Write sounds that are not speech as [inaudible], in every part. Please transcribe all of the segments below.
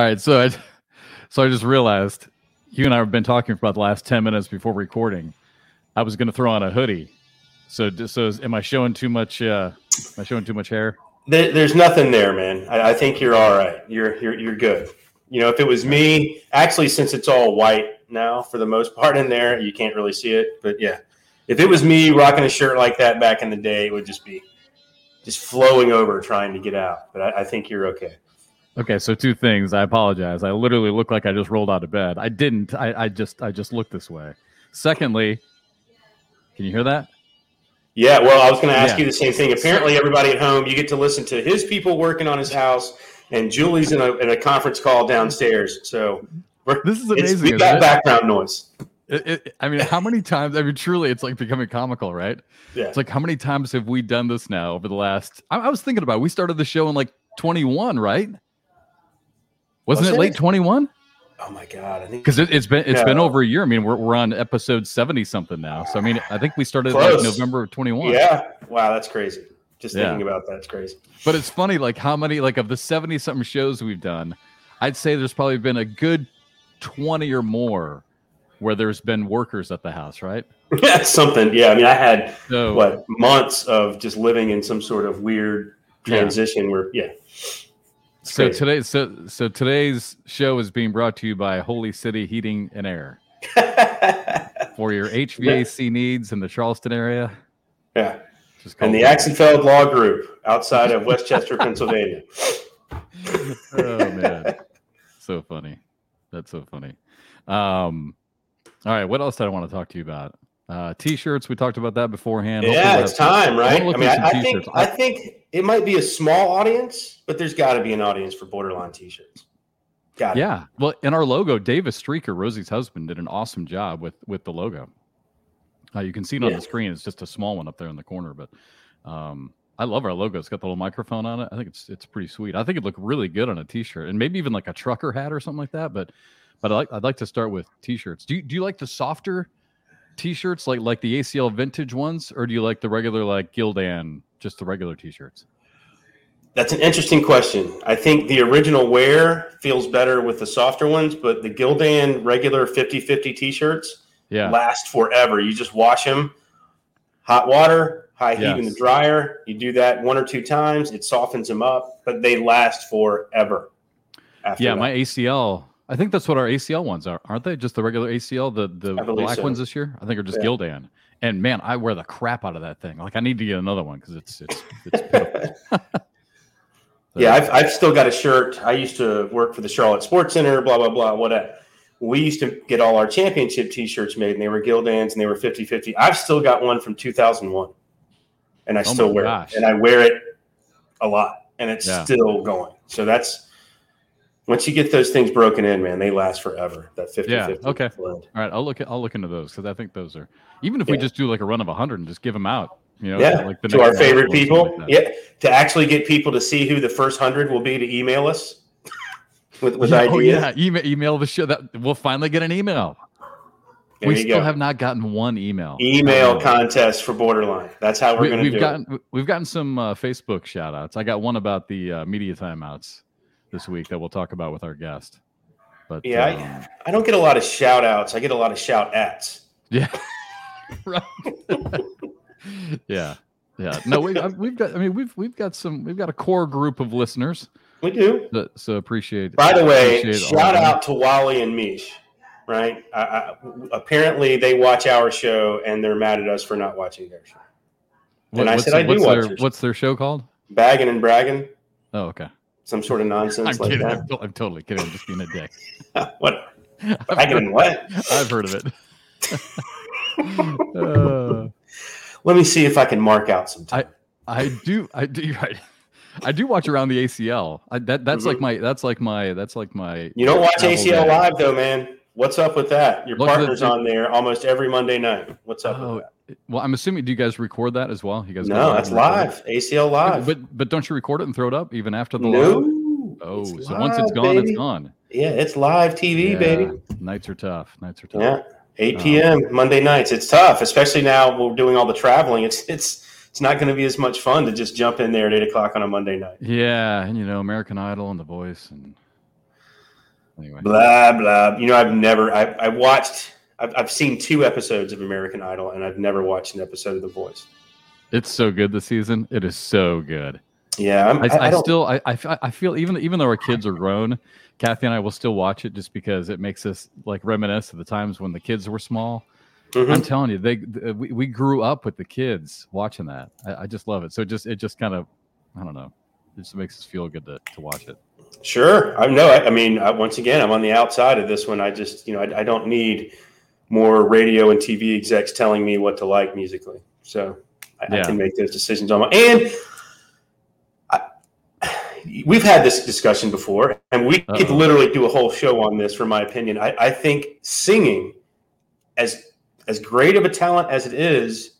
All right, so I, [laughs] so I just realized you and I have been talking for about the last ten minutes before recording. I was going to throw on a hoodie. So, so is, am I showing too much? Uh, am I showing too much hair? There, there's nothing there, man. I, I think you're all right. You're you're you're good. You know, if it was me, actually, since it's all white now for the most [laughs] part in there, you can't really see it. But yeah, if it was me rocking a shirt like that back in the day, it would just be just flowing over trying to get out. But I, I think you're okay. Okay, so two things. I apologize. I literally look like I just rolled out of bed. I didn't. I, I just I just looked this way. Secondly, can you hear that? Yeah, well, I was going to ask yeah. you the same thing. Apparently, everybody at home, you get to listen to his people working on his house, and Julie's in a, in a conference call downstairs. So this is amazing. We got background noise. It, it, I mean, how many times? I mean, truly, it's like becoming comical, right? Yeah. It's like how many times have we done this now over the last? I, I was thinking about. It. We started the show in like 21, right? Wasn't was it, it late 21? Oh my god! I think because it, has been it's been over a year. I mean, we're we're on episode seventy something now. So I mean, I think we started like November of twenty one. Yeah. Wow, that's crazy. Just yeah. thinking about that's crazy. But it's funny, like how many like of the seventy something shows we've done, I'd say there's probably been a good twenty or more where there's been workers at the house, right? [laughs] Yeah, something. Yeah, I mean, I had so, what months of just living in some sort of weird transition yeah. where, yeah. So today, so so today's show is being brought to you by Holy City Heating and Air [laughs] for your HVAC yeah. needs in the Charleston area. Yeah, and the Axenfeld Law Group outside of West Chester, [laughs] Pennsylvania. oh man, so funny. That's so funny. Um, all right, what else did I want to talk to you about? Uh, t-shirts. We talked about that beforehand. Yeah, it's time, right? I, I mean, I, I think I think it might be a small audience, but there's got to be an audience for BoarderLine t-shirts. Got it. Yeah. Well, in our logo, Davis Streaker, Rosie's husband, did an awesome job with with the logo. Uh, you can see it on yeah. the screen. It's just a small one up there in the corner, but um, I love our logo. It's got the little microphone on it. I think it's it's pretty sweet. I think it'd look really good on a t-shirt and maybe even like a trucker hat or something like that. But but I like I'd like to start with t-shirts. Do you do you like the softer t-shirts like like the ACL vintage ones, or do you like the regular like Gildan, just the regular t-shirts? That's an interesting question. I think the original wear feels better with the softer ones, but the Gildan regular 50-50 t-shirts yeah. last forever. You just wash them, hot water, high heat yes. in the dryer. You do that one or two times, it softens them up, but they last forever. yeah, that. my ACL I think that's what our ACL ones are, aren't they? Just the regular ACL, the the black so. ones this year. I think are just yeah. Gildan. And man, I wear the crap out of that thing. Like I need to get another one because it's it's it's. so, [laughs] [laughs] yeah, I've I've still got a shirt. I used to work for the Charlotte Sports Center. Blah blah blah. Whatever. We used to get all our championship T-shirts made, and they were Gildans, and they were 50-50. I've still got one from 2001, and I oh still wear gosh. it, and I wear it a lot, and it's yeah. still going. So that's once you get those things broken in, man, they last forever. That 50 yeah. Okay. Blend. All right. I'll look at, I'll look into those because I think those are even if yeah. we just do like a run of 100 and just give them out. You know, yeah. Like to our favorite people. Like yeah. To actually get people to see who the first hundred will be to email us [laughs] with, with yeah, ideas. Oh, yeah. Email, email the show that we'll finally get an email. There we still go. have not gotten one email. Email um, contest for BoarderLine. That's how we're we, going to do gotten, it. We've gotten some uh, Facebook shout outs. I got one about the uh, media timeouts this week that we'll talk about with our guest. But yeah, um, I, I, don't get a lot of shout outs. I get a lot of shout ats. Yeah. [laughs] right. [laughs] yeah. Yeah. No, we, we've got, I mean, we've, we've got some, we've got a core group of listeners. We do. So, so appreciate By the way, shout out to Wally and Mish, right? I, I, apparently they watch our show and they're mad at us for not watching their show. What, and I said, I do watch their, What's their show called? Bagging and Bragging. Oh, okay some sort of [laughs] nonsense I'm like kidding. that. I'm, I'm, totally kidding. I'm just being a dick. [laughs] what? [laughs] I can what? I've heard of it. uh, Let me see if I can mark out some time. I, I do. I do. Right. I do watch around the ACL. I, that that's mm-hmm. like my. That's like my. That's like my. You don't watch ACL day. live though, man. What's up with that? Your Look partner's the, on there almost every Monday night. What's up oh, with that? Well, I'm assuming. Do you guys record that as well? You guys? No, that's live. ACL live. But but don't you record it and throw it up even after the no. Live? Oh, so live, once it's gone, baby. it's gone. Yeah, it's live TV, yeah. baby. Nights are tough. Nights are tough. Yeah, 8 p.m. Um, Monday nights. It's tough, especially now we're doing all the traveling. It's it's it's not going to be as much fun to just jump in there at eight o'clock on a Monday night. Yeah, and you know American Idol and The Voice and anyway. blah blah. You know, I've never. I I watched. I've, I've seen two episodes of American Idol, and I've never watched an episode of The Voice. It's so good this season. It is so good. Yeah, I, I, I, still I, I feel even even though our kids are grown, Kathy and I will still watch it just because it makes us like reminisce of the times when the kids were small. Mm-hmm. I'm telling you, they, they, we, we grew up with the kids watching that. I, I just love it. So it just it just kind of I don't know, it just makes us feel good to, to watch it. Sure, I know. I, I mean, I, once again, I'm on the outside of this one. I just you know I, I don't need more radio and TV execs telling me what to like musically. So I, yeah. I can make those decisions on my and we've had this discussion before, and we Uh-oh. could literally do a whole show on this. For my opinion, I, I, think singing, as as great of a talent as it is,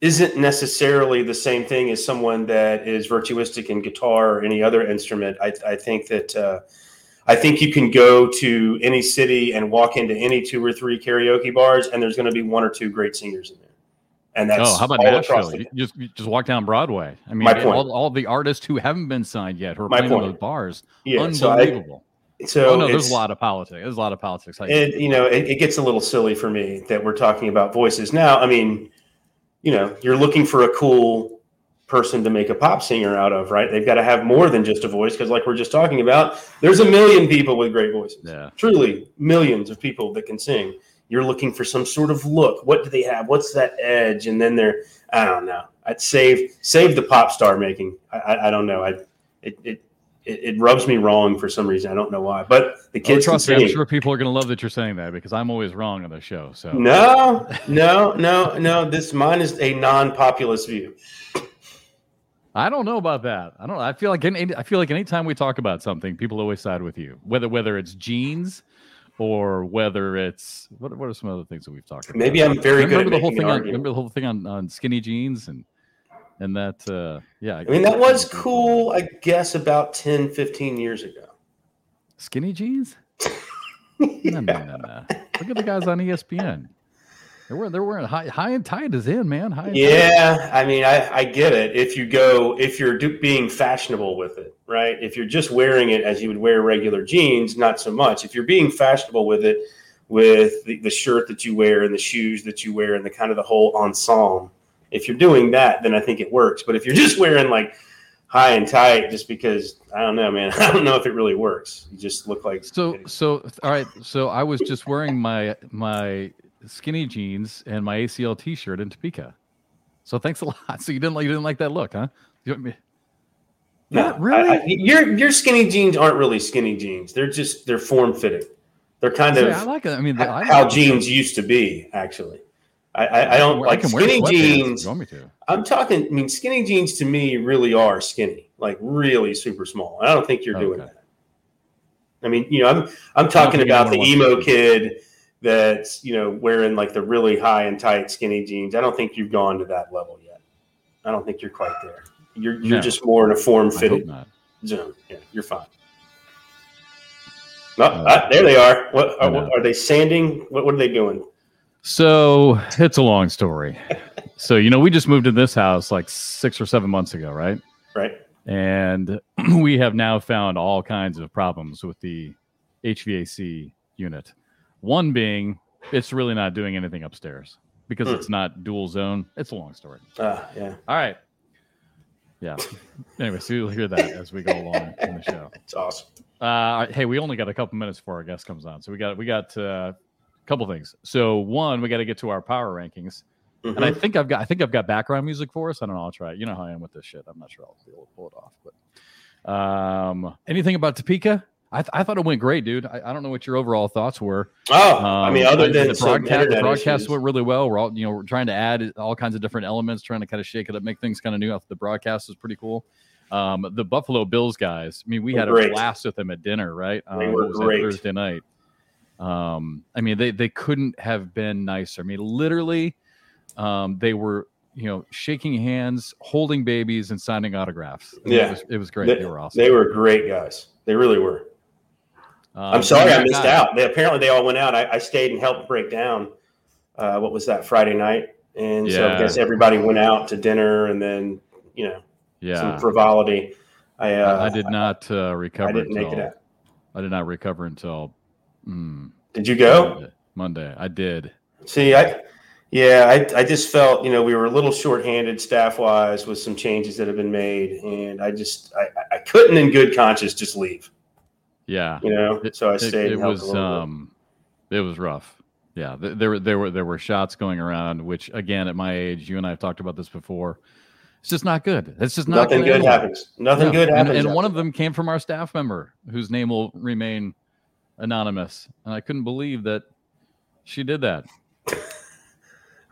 isn't necessarily the same thing as someone that is virtuistic in guitar or any other instrument. I, I think that. Uh, I think you can go to any city and walk into any two or three karaoke bars, and there's going to be one or two great singers in there. And that's oh, how about Nashville? Just just walk down Broadway. I mean, all, all, the artists who haven't been signed yet, who are My playing point. those bars, yeah, unbelievable. So, I, so oh, no, there's a lot of politics. There's a lot of politics. And you know, it, it gets a little silly for me that we're talking about voices now. I mean, you know, you're looking for a cool person to make a pop singer out of, right? They've got to have more than just a voice because, like we're just talking about, there's a million people with great voices. Yeah, truly millions of people that can sing you're looking for some sort of look. What do they have? What's that edge? And then they're, I don't know. I'd save save the pop star making. I, I, I don't know. I it, it it, rubs me wrong for some reason. I don't know why. But the oh, kids, oh, trust me, I'm sure people are going to love that you're saying that because I'm always wrong on the show. So no, no, no, no. This mine is a non-populist view. I don't know about that. I don't. I feel like any, I feel like anytime we talk about something, people always side with you. Whether whether it's genes or whether it's what, what are some other things that we've talked about? Maybe I'm very remember good. the whole thing. On, remember the whole thing on, on skinny jeans and and that uh yeah. I mean that was cool, I guess, about 10, 15 years ago. Skinny jeans? [laughs] no, no, no, no. Look at the guys on ESPN. They're wearing, they're wearing high, high and tight is in, man. High yeah, tight. I mean, I, I get it. If you go, if you're do, being fashionable with it, right? If you're just wearing it as you would wear regular jeans, not so much. If you're being fashionable with it, with the, the shirt that you wear and the shoes that you wear and the kind of the whole ensemble, if you're doing that, then I think it works. But if you're just wearing like high and tight, just because I don't know, man, [laughs] I don't know if it really works. You just look like so. So all right. So I was just wearing my my skinny jeans and my ACL T-shirt in Topeka. So thanks a lot. [laughs] So you didn't like you didn't like that look, huh? You me? No, really. I, I, your your skinny jeans aren't really skinny jeans. They're just they're form fitting. They're kind of. I like it. I mean, the, I how jeans used to be. Actually, I, I, I don't like skinny jeans. I'm talking. I mean, skinny jeans to me really are skinny, like really super small. I don't think you're doing that. I mean, you know, I'm I'm talking about the emo kid that's you know wearing like the really high and tight skinny jeans. I don't think you've gone to that level yet. I don't think you're quite there. You're you're no, just more in a form fitted zone. Yeah, you're fine. No, uh, ah, there they are. What are, what, are they sanding? What, what are they doing? So it's a long story. [laughs] so you know, we just moved to this house like six or seven months ago, right? Right. And [clears throat] we have now found all kinds of problems with the HVAC unit. One being it's really not doing anything upstairs because it's not dual zone. It's a long story. Uh, yeah. All right. Yeah. [laughs] anyway, so you'll hear that as we go along in the show. It's awesome. Uh, hey, we only got a couple minutes before our guest comes on, so we got we got uh, a couple things. So one, we got to get to our power rankings, mm-hmm. and I mm-hmm. think I've got I think I've got background music for us. I don't know. I'll try it. You know how I am with this shit. I'm not sure I'll be able to pull it off, but um, anything about Topeka? I, th- I thought it went great, dude. I, I, don't know what your overall thoughts were. Oh, um, I mean, other than the broadcast, the broadcast went really well. We're all, you know, we're trying to add all kinds of different elements, trying to kind of shake it up, make things kind of new. The broadcast was pretty cool. Um, the Buffalo Bills guys. I mean, we had great. a blast with them at dinner, right? They um, were great. Thursday night. Um, I mean, they they couldn't have been nicer. I mean, literally, um, they were you know shaking hands, holding babies, and signing autographs. I mean, yeah, it was, it was great. They, they were awesome. They were great guys. They really were. Uh, I'm sorry I missed out. They apparently they all went out. I, I stayed and helped break down. Uh, what was that Friday night? And yeah. so I guess everybody went out to dinner and then you know yeah some frivolity. I uh, I, did not uh, recover. I didn't make it out. I did not recover until. Mm, did you go Monday. Monday. I did. See, I yeah, I, I just felt, you know, we were a little shorthanded staff wise with some changes that have been made. And I just, I, I couldn't in good conscience just leave. Yeah. You know, so I stayed. It, it was, um, it was rough. Yeah. There were, there were, there were shots going around, which again, at my age, you and I have talked about this before. It's just not good. It's just not nothing good happens. Nothing good happens. And, and one of them came from our staff member whose name will remain anonymous. And I couldn't believe that she did that. [laughs]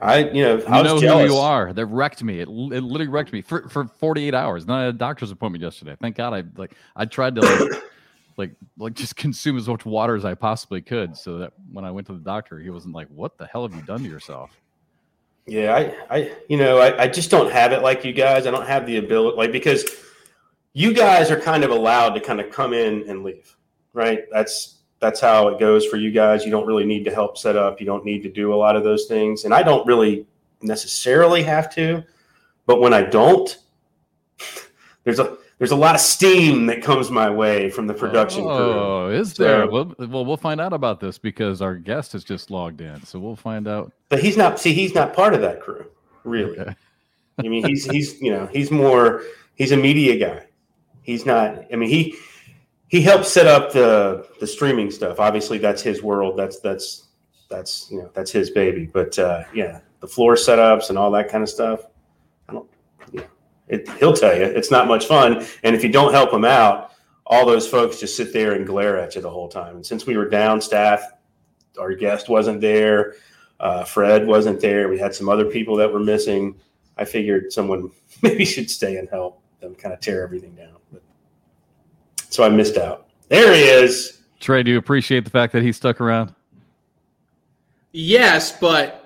I, you know, I know who you are. That wrecked me. It, it literally wrecked me for, for 48 hours. Then I had a doctor's appointment yesterday. Thank God I like I tried to like [coughs] like like [laughs] just consume as much water as I possibly could so that when I went to the doctor, he wasn't like, "What the hell have you done to yourself?" Yeah, I, I, you know, I, I just don't have it like you guys. I don't have the ability, like because you guys are kind of allowed to kind of come in and leave, right? That's that's how it goes for you guys. You don't really need to help set up. You don't need to do a lot of those things. And I don't really necessarily have to, but when I don't, [laughs] there's a there's a lot of steam that comes my way from the production oh, crew. Oh, is there? well, well, we'll find out about this because our guest has just logged in, so we'll find out. But he's not. See, he's not part of that crew, really. Okay. [laughs] I mean, he's he's you know he's more he's a media guy. He's not. I mean, he he helped set up the the streaming stuff. Obviously, that's his world. That's that's that's you know that's his baby. But uh, yeah, the floor setups and all that kind of stuff. I don't. Know, it, he'll tell you it's not much fun. And if you don't help him out, all those folks just sit there and glare at you the whole time. And since we were down staff, our guest wasn't there. Uh, Fred wasn't there. We had some other people that were missing. I figured someone [laughs] maybe should stay and help them kind of tear everything down. But so I missed out. There he is. Trey, do you appreciate the fact that he stuck around? Yes, but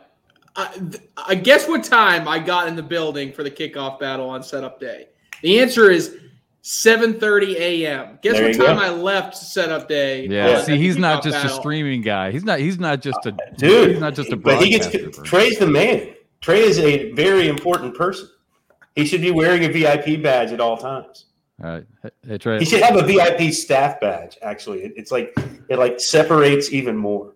I, I guess what time I got in the building for the kickoff battle on setup day. The answer is 7:30 a.m. Guess there what time go. I left setup day? Yeah, see, he's not just battle. a streaming guy. He's not. He's not just a dude. He's not just a. But he gets Trey's the man. Trey is a very important person. He should be wearing a VIP badge at all times. All right. Hey, Trey. He should have a VIP staff badge. Actually, it's like it like separates even more.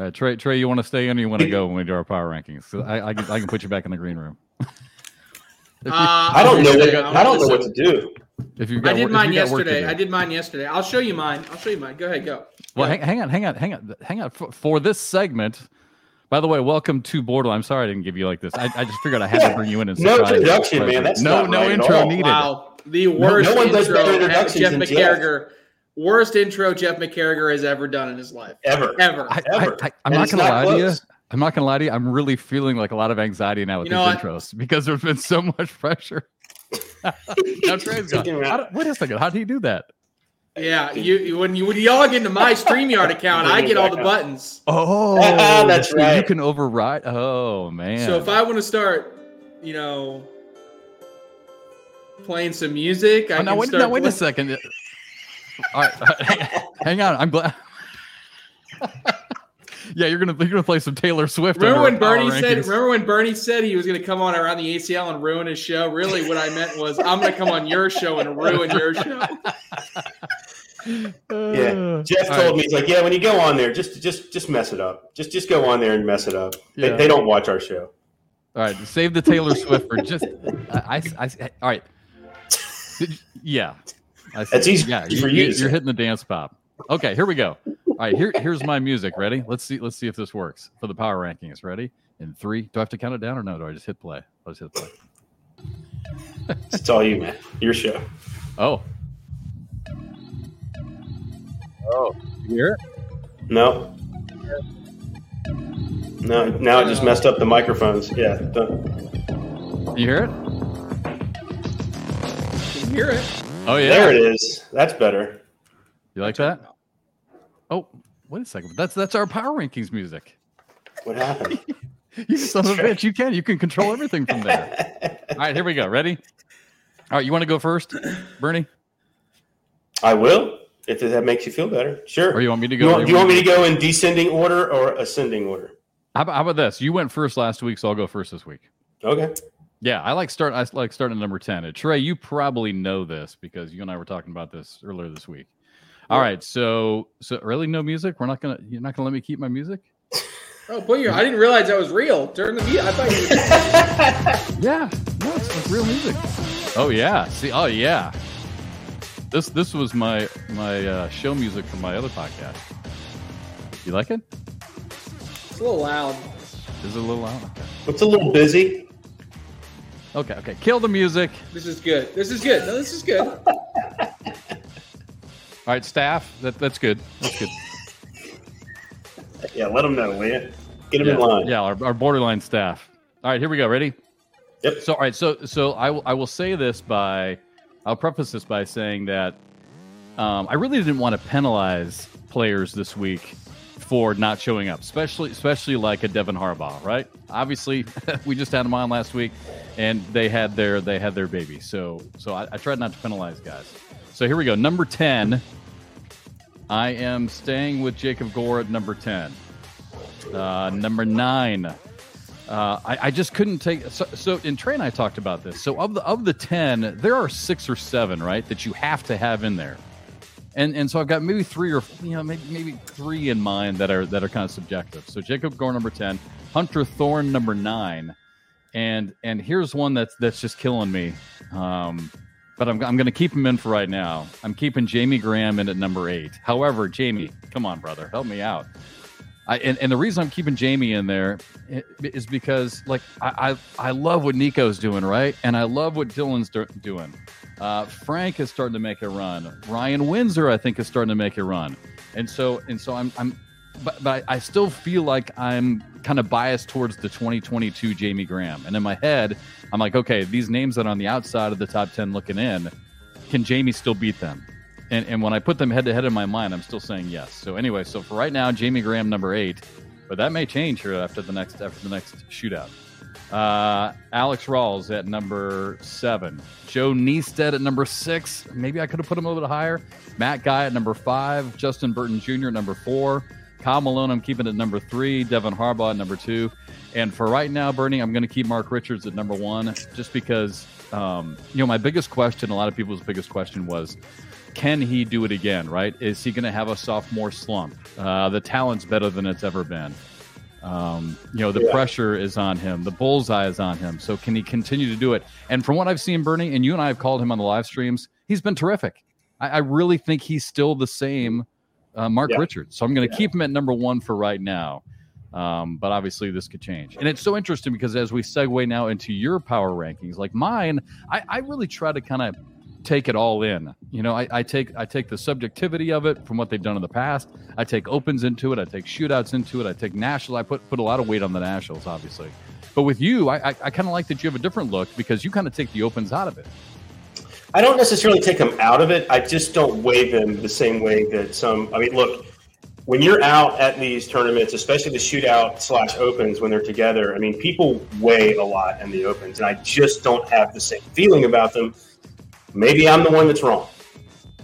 Uh, Trey, Trey, you want to stay in or you want to go when we do our power rankings? So I, I, can, I can put you back in the green room. [laughs] uh, I don't know. What, I don't know what to do. If you I did mine yesterday. I did mine yesterday. I'll show you mine. I'll show you mine. Go ahead. Go. Well, hang, hang, on, hang on, hang on, hang on. For, for, this segment, by the way, welcome to BoarderLine. I'm sorry I didn't give you like this. I, I just figured I had to [laughs] bring you in and no introduction, man. That's no no right intro needed. Wow the worst no, no intro Jeff McCarriger. Worst intro Jeff McCarriger has ever done in his life. Ever. Ever. I, ever. I, am not going to lie close. to you. I'm not going to lie to you. I'm really feeling like a lot of anxiety now with you these intros because there's been so much pressure. [laughs] now Trey's gone. Wait a second. How do you do that? Yeah, you when you when y'all get into my StreamYard account, I get all the buttons. [laughs] Oh, [laughs] that's right. You can override. Oh man. So if I want to start, you know, playing some music. I oh, now, wait, now, wait a second. All right, [laughs] hang on. I'm glad. [laughs] yeah, you're gonna you're gonna play some Taylor Swift. Remember when Bernie said? Rankings. Remember when Bernie said he was gonna come on around the ACL and ruin his show? Really, what I meant was I'm gonna come on your show and ruin your show. [laughs] yeah, Jeff told right. me he's like, yeah, when you go on there, just just just mess it up. Just just go on there and mess it up. Yeah. They, they don't watch our show. All right, save the Taylor Swift for just. I, I, I all right yeah. That's easy yeah, you, for you. You're hitting the dance pop. Okay, here we go. All right, here, here's my music. Ready? Let's see. Let's see if this works for the power rankings. Ready? In three. Do I have to count it down or no? Do I just hit play? I'll just hit play. [laughs] it's all you, man. Your show. Oh. Oh, you hear it? No. No, now it just messed up the microphones. Yeah. Done. You hear it? hear it. Oh yeah, there it is. That's better. You like that? Oh, wait a second. That's that's our power rankings music. What happened? [laughs] you son of a bitch! You can you can control everything from there. [laughs] All right, here we go. Ready? All right, you want to go first, Bernie? I will if that makes you feel better. Sure. Or you want me to go? You want, do you want me to go in descending order or ascending order? How about, how about this? You went first last week, so I'll go first this week. Okay. Yeah, I like start. I like starting at number ten. And Trey, you probably know this because you and I were talking about this earlier this week. All right, so so really no music. We're not gonna. You're not gonna let me keep my music. Oh, put your! I didn't realize that was real. Turn the music. I thought. You [laughs] yeah, no, it's like real music. Oh yeah. See. Oh yeah. This this was my my uh, show music from my other podcast. You like it? It's a little loud. Is it a little loud? It's a little busy. Okay, okay. Kill the music. This is good. This is good. No, this is good. [laughs] All right, staff. That that's good. That's good. yeah, let them know, will you? Get them yeah, in line. Yeah, our, our BoarderLine staff. All right, here we go. Ready? Yep. So, all right. So, so I will I will say this by I'll preface this by saying that um, I really didn't want to penalize players this week for not showing up, especially especially like a Devin Harbaugh, right? Obviously, [laughs] we just had him on last week, and they had their they had their baby. So so I, I tried not to penalize guys. So here we go. Number ten. I am staying with Jacob Gore at number ten. Uh, number nine. Uh, I, I, just couldn't take so, so in train I talked about this. So of the of the ten, there are six or seven, right, that you have to have in there. And and so I've got maybe three or you know, maybe maybe three in mind that are that are kind of subjective. So Jacob Gore number ten, Hunter Thorne number nine, and and here's one that's that's just killing me. Um, but I'm, I'm going to keep him in for right now. I'm keeping Jamie Graham in at number eight. However, Jamie, come on, brother, help me out. I, and, and the reason I'm keeping Jamie in there is because like I, I, I love what Nico's doing, right? And I love what Dylan's do- doing. Uh, Frank is starting to make a run. Ryan Windsor, I think, is starting to make a run. And so and so I'm I'm but, but I, I still feel like I'm kind of biased towards the 2022 Jamie Graham. And in my head, I'm like, okay, these names that are on the outside of the top 10 looking in, can Jamie still beat them? And, and when I put them head to head in my mind, I'm still saying yes. So anyway, so for right now, Jamie Graham number eight, but that may change here after the next after the next shootout. Uh, Alex Rawls at number seven, Joe Niestad at number six. Maybe I could have put him a little bit higher. Matt Guy at number five, Justin Burton Jr. at number four, Kyle Malone I'm keeping at number three, Devin Harbaugh at number two, and for right now, Bernie, I'm going to keep Mark Richards at number one, just because um, you know my biggest question, a lot of people's biggest question was can he do it again? Right? Is he going to have a sophomore slump? Uh, the talent's better than it's ever been. Um, you know, the yeah. pressure is on him. The bullseye is on him. So can he continue to do it? And from what I've seen, Bernie, and you and I have called him on the live streams, he's been terrific. I, I really think he's still the same uh, Mark yeah. Richards. So I'm going to yeah. keep him at number one for right now. Um, but obviously, this could change. And it's so interesting because as we segue now into your power rankings, like mine, I, I really try to kind of take it all in. You know, I, I, take I take the subjectivity of it from what they've done in the past. I take opens into it. I take shootouts into it. I take national. I put put a lot of weight on the nationals, obviously. But with you, I, I, I kind of like that you have a different look because you kind of take the opens out of it. I don't necessarily take them out of it. I just don't weigh them the same way that some. I mean, look, when you're out at these tournaments, especially the shootout slash opens when they're together, I mean, people weigh a lot in the opens, and I just don't have the same feeling about them Maybe I'm the one that's wrong,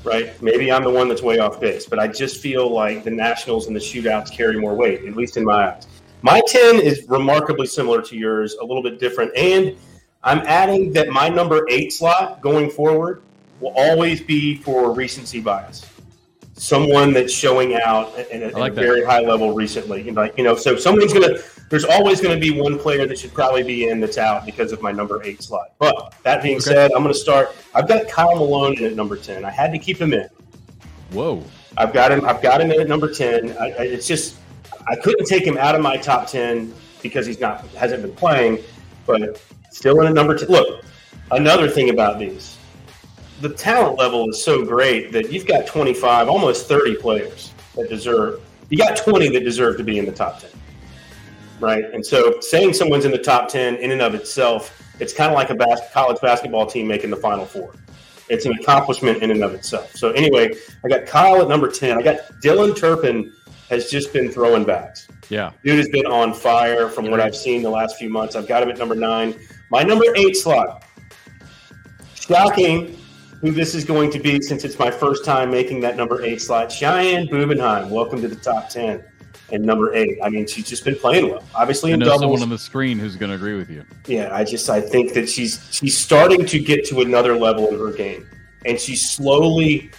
right? Maybe I'm the one that's way off base, but I just feel like the Nationals and the shootouts carry more weight, at least in my eyes. My 10 is remarkably similar to yours, a little bit different. And I'm adding that my number eight slot going forward will always be for recency bias. Someone that's showing out at a, like a very high level recently. Like, you know, so someone's going to there's always going to be one player that should probably be in that's out because of my number eight slot. But that being okay. said, I'm going to start. I've got Kyle Malone in at number ten. I had to keep him in. Whoa! I've got him. I've got him in at number ten. I, I, it's just I couldn't take him out of my top ten because he's not hasn't been playing, but still in at number ten. Look, another thing about these, the talent level is so great that you've got 25, almost 30 players that deserve. You got 20 that deserve to be in the top 10 right? And so saying someone's in the top 10 in and of itself, it's kind of like a bas- college basketball team making the Final Four. It's an accomplishment in and of itself. So anyway, I got Kyle at number 10. I got Dylan Turpin has just been throwing backs. Yeah. Dude has been on fire from what I've seen the last few months. I've got him at number nine. My number eight slot. Shocking who this is going to be since it's my first time making that number eight slot. Cheyenne Bubenheim, welcome to the top 10 and number eight. I mean, she's just been playing well. Obviously, in I know doubles, someone on the screen who's going to agree with you. Yeah, I just I think that she's she's starting to get to another level in her game, and she's slowly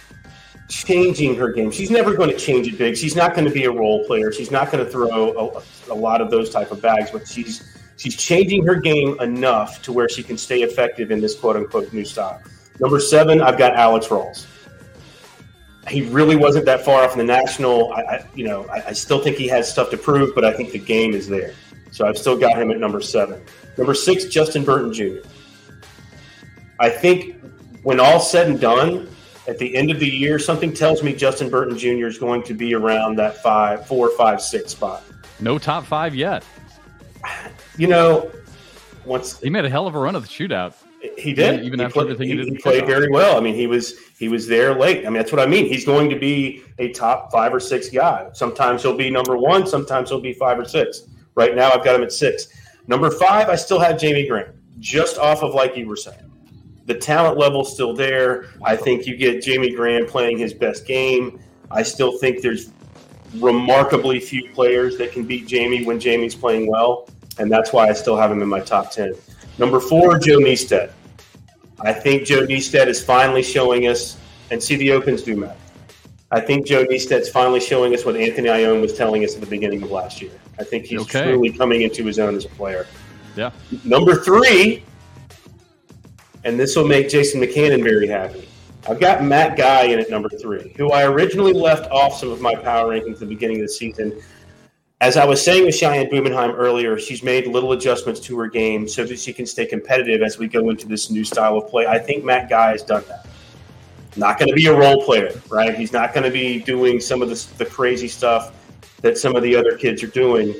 changing her game. She's never going to change it big. She's not going to be a role player. She's not going to throw a, a, lot of those type of bags, but she's she's changing her game enough to where she can stay effective in this quote unquote new style. Number seven, I've got Alex Rawls. He really wasn't that far off in the national. I, I you know, I, I still think he has stuff to prove, but I think the game is there. So I've still got him at number seven. Number six, Justin Burton Jr. I think when all said and done, at the end of the year, something tells me Justin Burton Jr. is going to be around that five, four, five, six spot. No top five yet. You know, once he made a hell of a run of the shootout. He did. Even he after played, everything he, he, he played very well. I mean, he was he was there late. I mean, that's what I mean. He's going to be a top five or six guy. Sometimes he'll be number one. Sometimes he'll be five or six. Right now, I've got him at six. Number five, I still have Jamie Graham, just off of like you were saying. The talent level's still there. I think you get Jamie Graham playing his best game. I still think there's remarkably few players that can beat Jamie when Jamie's playing well, and that's why I still have him in my top ten. Number four, Joe Niestad. I think Joe Niestad is finally showing us, and see the opens do matter. I think Joe Niestad's finally showing us what Anthony Ione was telling us at the beginning of last year. I think he's okay. truly coming into his own as a player. Yeah. Number three, and this will make Jason McCannon very happy. I've got Matt Guy in at number three, who I originally left off some of my power rankings at the beginning of the season. As I was saying with Cheyenne Bubenheim earlier, she's made little adjustments to her game so that she can stay competitive as we go into this new style of play. I think Matt Guy has done that. Not going to be a role player, right? He's not going to be doing some of the, the crazy stuff that some of the other kids are doing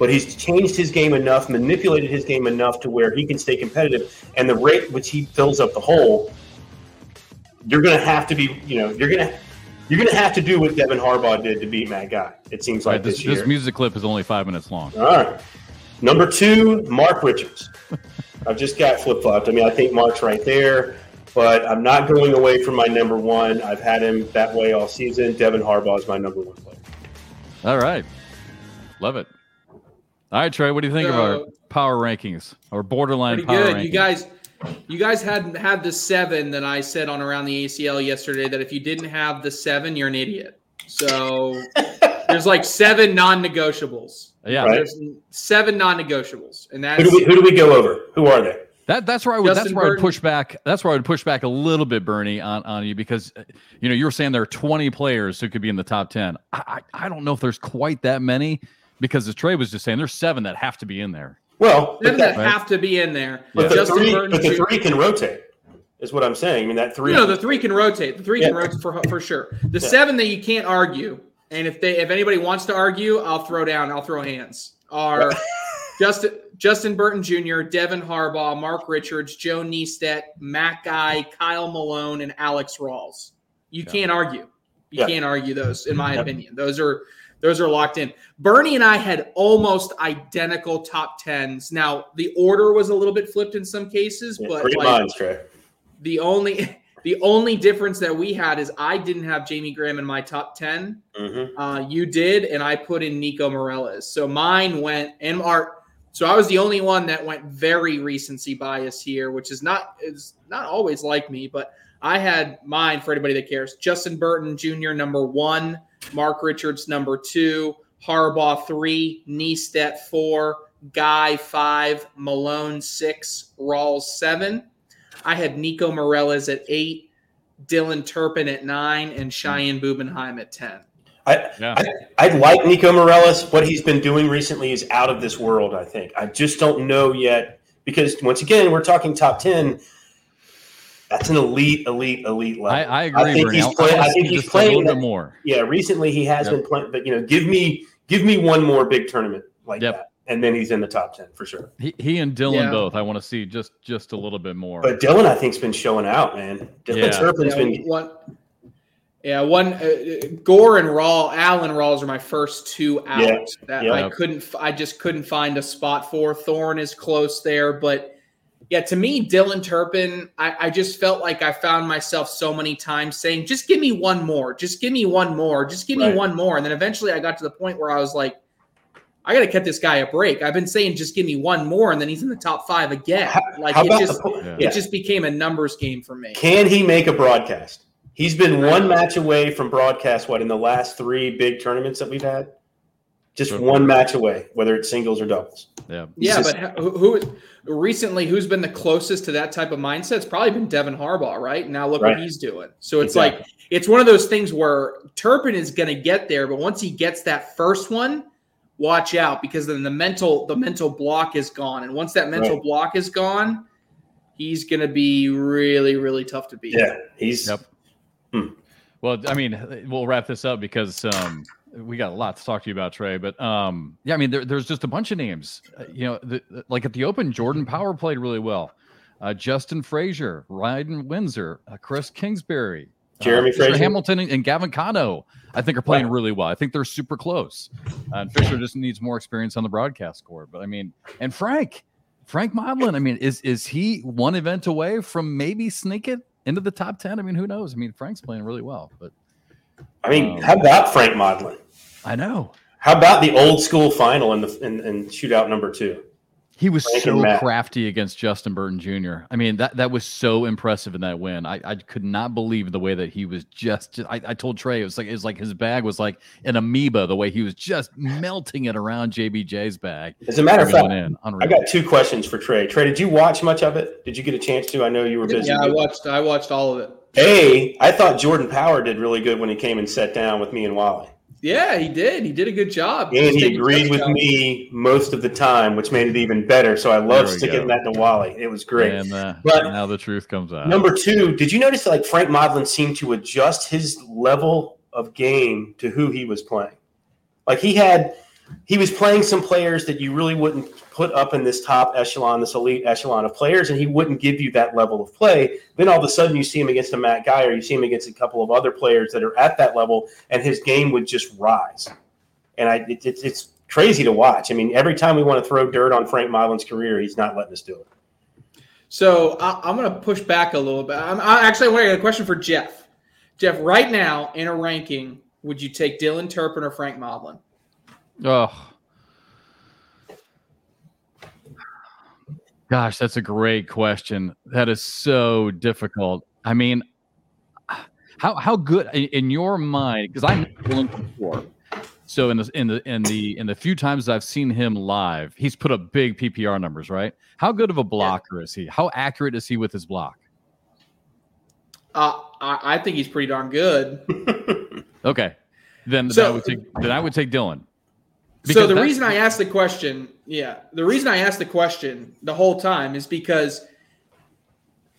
but he's changed his game enough, manipulated his game enough to where he can stay competitive. And the rate which he fills up the hole, you're going to have to be, you know, you're going to you're going to have to do what Devin Harbaugh did to beat Matt Guy. It seems like right, this, this year. This music clip is only five minutes long. All right. Number two, Mark Richards. [laughs] I've just got flip flopped. I mean, I think Mark's right there, but I'm not going away from my number one. I've had him that way all season. Devin Harbaugh is my number one player. All right. Love it. All right, Trey, what do you think so, of our power rankings or BoarderLine pretty power good. Rankings? You guys, you guys had had the seven that I said on around the ACL yesterday. That if you didn't have the seven, you're an idiot. So [laughs] there's like seven non-negotiables. Yeah, right. there's seven non-negotiables, and that's who do we who do we go over? Who are they? That that's where I would Justin that's where Burton. I would push back. That's where I would push back a little bit, Bernie, on, on you because uh, you know you were saying there are 20 players who could be in the top 10. I, I, I don't know if there's quite that many because as Trey was just saying, there's seven that have to be in there. Well, seven that have to be in there. But, the, three, but the three can rotate. Is what I'm saying. I mean that three. No, the three can rotate. The three yeah. can rotate for for sure. The yeah. seven that you can't argue, and if they if anybody wants to argue, I'll throw down. I'll throw hands. Are [laughs] Justin Justin Burton Jr., Devin Harbaugh, Mark Richards, Joe Niestad, Matt Guy, Kyle Malone, and Alex Rawls. You yeah. can't argue. You can't argue those, in my opinion. Those are those are locked in. Bernie and I had almost identical top tens. Now the order was a little bit flipped in some cases, yeah, but like, minds, the only [laughs] the only difference that we had is I didn't have Jamie Graham in my top 10 mm-hmm. uh, you did, and I put in Nico Morellis. So mine went and our. So I was the only one that went very recency bias here, which is not is not always like me, but I had mine for anybody that cares. Justin Burton Jr. number one. Mark Richards, number two. Harbaugh, three. Niestad, four. Guy, five. Malone, six. Rawls, seven. I had Nico Morellis at eight. Dylan Turpin at nine. And Cheyenne Bubenheim at 10. I, yeah. I, I like Nico Morellis. What he's been doing recently is out of this world, I think. I just don't know yet because, once again, we're talking top 10 that's an elite, elite, elite level. I, I agree. I think he's, play, I think he's playing a little bit more. Yeah, recently he has yep. been playing, but you know, give me give me one more big tournament like yep. that, and then he's in the top ten for sure. He, he and Dylan yeah. both. I want to see just just a little bit more. But Dylan, I think's been showing out, man. Dylan yeah. Turpin's yeah, been one. Yeah, one uh, Gore and Raw, Allen Rawls are my first two out yeah. that I couldn't. I just couldn't find a spot for. Thorne is close there, but yeah, to me, Dylan Turpin, I, I, just felt like I found myself so many times saying, just give me one more, just give me one more, just give right. me one more. And then eventually I got to the point where I was like, I got to cut this guy a break. I've been saying, just give me one more. And then he's in the top five again. Like it just, the, yeah. it just became a numbers game for me. Can he make a broadcast? He's been one match away from broadcast. What in the last three big tournaments that we've had? Just sure. one match away, whether it's singles or doubles. Yeah, He's yeah. Just, but who, who recently who's been the closest to that type of mindset? It's probably been Devin Harbaugh, right? Now look right. what he's doing. So it's exactly. like it's one of those things where Turpin is going to get there, but once he gets that first one, watch out because then the mental the mental block is gone, and once that mental right. block is gone, he's going to be really really tough to beat. Yeah, he's. Yep. Hmm. Well, I mean, we'll wrap this up because um, we got a lot to talk to you about, Trey. But um, yeah, I mean, there, there's just a bunch of names. Uh, you know, the, like at the Open, Jordan Power played really well. Uh, Justin Frazier, Ryan Windsor, uh, Chris Kingsbury, Jeremy uh, Frazier, Hamilton, and, and, Gavin Cano. I think are playing wow. really well. I think they're super close. Uh, and Fisher just needs more experience on the broadcast court. But I mean, and Frank, Frank Modlin. I mean, is is he one event away from maybe sneak it into the top ten? I mean, who knows? I mean, Frank's playing really well, but I mean, um, how about Frank Modlin? I know. How about the old school final in the in, in shootout number two? He was Frank so crafty against Justin Burton Jr. I mean, that that was so impressive in that win. I, I could not believe the way that he was just. I, I told Trey it was like it was like his bag was like an amoeba. The way he was just melting it around JBJ's bag. As a matter of fact, in. I got two questions for Trey. Trey, did you watch much of it? Did you get a chance to? I know you were busy. Yeah, I watched. I watched all of it. A, I thought Jordan Power did really good when he came and sat down with me and Wally. Yeah, he did. He did a good job. And he agreed with me most of the time, which made it even better. So I love sticking go. that to Wally. It was great. And uh, but now the truth comes out. Number two, did you notice that like Frank Modlin seemed to adjust his level of game to who he was playing? Like he had he was playing some players that you really wouldn't put up in this top echelon, this elite echelon of players, and he wouldn't give you that level of play. Then all of a sudden, you see him against a Matt Guy, or you see him against a couple of other players that are at that level, and his game would just rise. And I, it, it, it's crazy to watch. I mean, every time we want to throw dirt on Frank Modlin's career, he's not letting us do it. So I, am going to push back a little bit. I'm I actually I want a question for Jeff. Jeff, right now in a ranking, would you take Dylan Turpin or Frank Modlin? Oh, Gosh, that's a great question. That is so difficult. I mean, how how good in your mind? Because I know him before. So in the in the in the in the few times I've seen him live, he's put up big PPR numbers, right? How good of a blocker is he? How accurate is he with his block? Uh, I, I think he's pretty darn good. [laughs] okay, then, so, then I would take then I would take Dylan. Because so the reason I asked the question, yeah, the reason I asked the question the whole time is because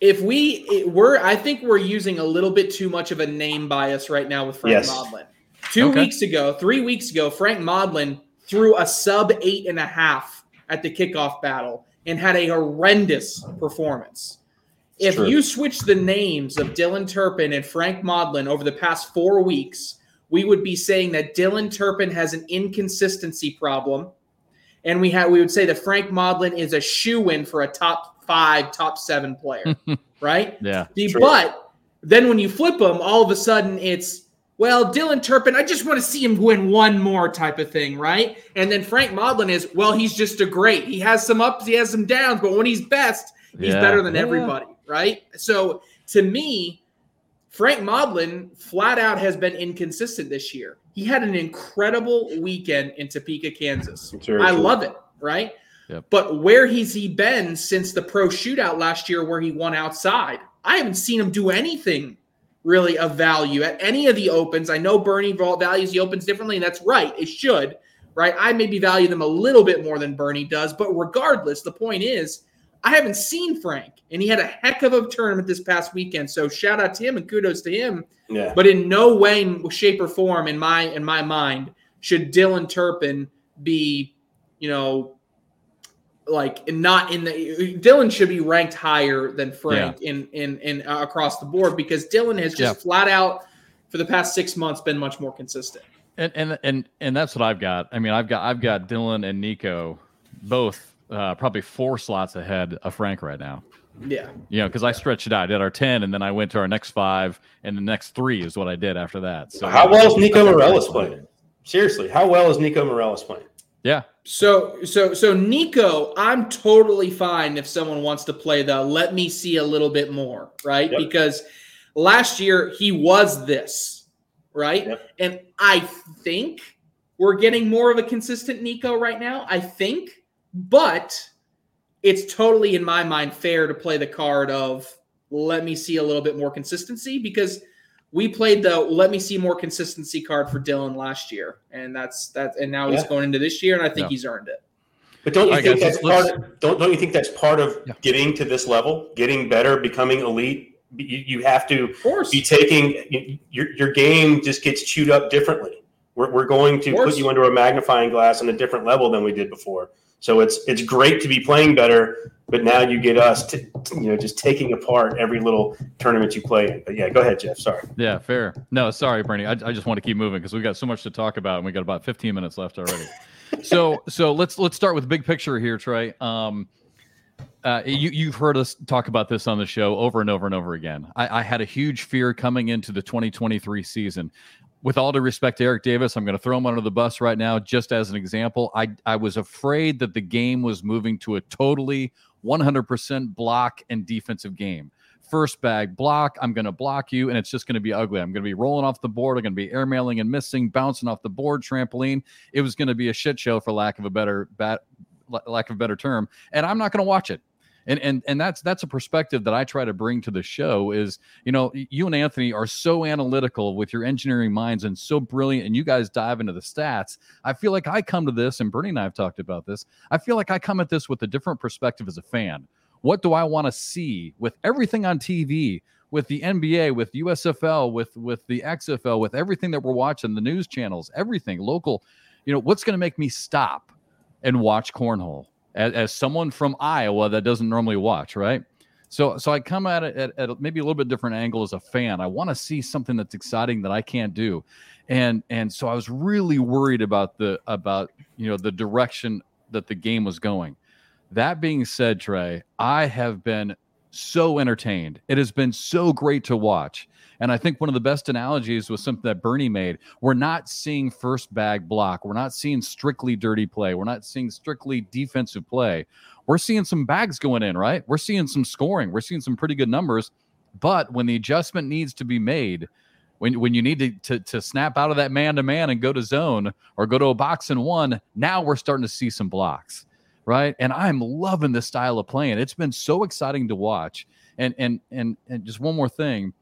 if we we're I think we're using a little bit too much of a name bias right now with Frank yes. Modlin. Two okay. weeks ago, three weeks ago, Frank Modlin threw a sub eight and a half at the kickoff battle and had a horrendous performance. If True. you switch the names of Dylan Turpin and Frank Modlin over the past four weeks, we would be saying that Dylan Turpin has an inconsistency problem. And we have we would say that Frank Modlin is a shoe in for a top five, top seven player, [laughs] right? Yeah. The, but then when you flip them, all of a sudden it's well, Dylan Turpin, I just want to see him win one more type of thing, right? And then Frank Modlin is, well, he's just a great. He has some ups, he has some downs, but when he's best, he's yeah. better than yeah. everybody, right? So to me, Frank Modlin flat out has been inconsistent this year. He had an incredible weekend in Topeka, Kansas. I love it, right? Yep. But where has he been since the pro shootout last year where he won outside? I haven't seen him do anything really of value at any of the opens. I know Bernie values the opens differently, and that's right. It should, right? I maybe value them a little bit more than Bernie does, but regardless, the point is I haven't seen Frank, and he had a heck of a tournament this past weekend. So shout out to him and kudos to him. Yeah. But in no way, shape, or form, in my in my mind, should Dylan Turpin be, you know, like not in the Dylan should be ranked higher than Frank yeah. in in in uh, across the board because Dylan has just yeah. flat out for the past six months been much more consistent. And and and and that's what I've got. I mean, I've got I've got Dylan and Nico both uh, probably four slots ahead of Frank right now. Yeah. You know, because I stretched it out. I did our 10, and then I went to our next five, and the next three is what I did after that. So, how well is Nico Morellis playing? Seriously, how well is Nico Morellis playing? Yeah. So, so, so Nico, I'm totally fine if someone wants to play the let me see a little bit more, right? Yep. Because Last year, he was this, right? Yep. And I think we're getting more of a consistent Nico right now. I think, but it's totally, in my mind, fair to play the card of let me see a little bit more consistency because we played the let me see more consistency card for Dylan last year, and that's that. And now he's going into this year, and I think Yeah. he's earned it. But don't you All right, think guys, that's part? Of, don't don't you think that's part of Yeah. getting to this level, getting better, becoming elite? You, you have to Of course, be taking you- your your game just gets chewed up differently. We're, we're going to put you under a magnifying glass on a different level than we did before. So it's it's great to be playing better, but now you get us to you know just taking apart every little tournament you play in. But yeah, go ahead, Jeff. Sorry. Yeah, fair. No, sorry, Bernie. I, I just want to keep moving because we've got so much to talk about, and we got about 15 minutes left already. [laughs] so, so let's let's start with the big picture here, Trey. Um, uh, you you've heard us talk about this on the show over and over and over again. I, I had a huge fear coming into the 2023 season. With all due respect to Eric Davis, I'm going to throw him under the bus right now, just as an example. I I was afraid that the game was moving to a totally 100% block and defensive game first bag block. I'm going to block you, and it's just going to be ugly. I'm going to be rolling off the board. I'm going to be airmailing and missing, bouncing off the board, trampoline. It was going to be a shit show, for lack of a better bat, lack of a better term. And I'm not going to watch it. And and and that's that's a perspective that I try to bring to the show. Is you know you and Anthony are so analytical with your engineering minds and so brilliant, and you guys dive into the stats. I feel like I come to this, and Bernie and I have talked about this. I feel like I come at this with a different perspective as a fan what do I want to see with everything on TV, with the NBA, with USFL, with with the XFL, with everything that we're watching, the news channels, everything local. You know, what's going to make me stop and watch cornhole as, as someone from Iowa that doesn't normally watch, right? So, so I come at it at, at maybe a little bit different angle as a fan. I want to see something that's exciting that I can't do, and and so I was really worried about the about you know the direction that the game was going. That being said, Trey, I have been so entertained. It has been so great to watch. And I think one of the best analogies was something that Bernie made. We're not seeing first bag block. We're not seeing strictly dirty play. We're not seeing strictly defensive play. We're seeing some bags going in, right? We're seeing some scoring. We're seeing some pretty good numbers. But when the adjustment needs to be made, when, when you need to, to, to snap out of that man to man and go to zone or go to a box and one, now we're starting to see some blocks right? And I'm loving this style of playing. It's been so exciting to watch. And and and and just one more thing,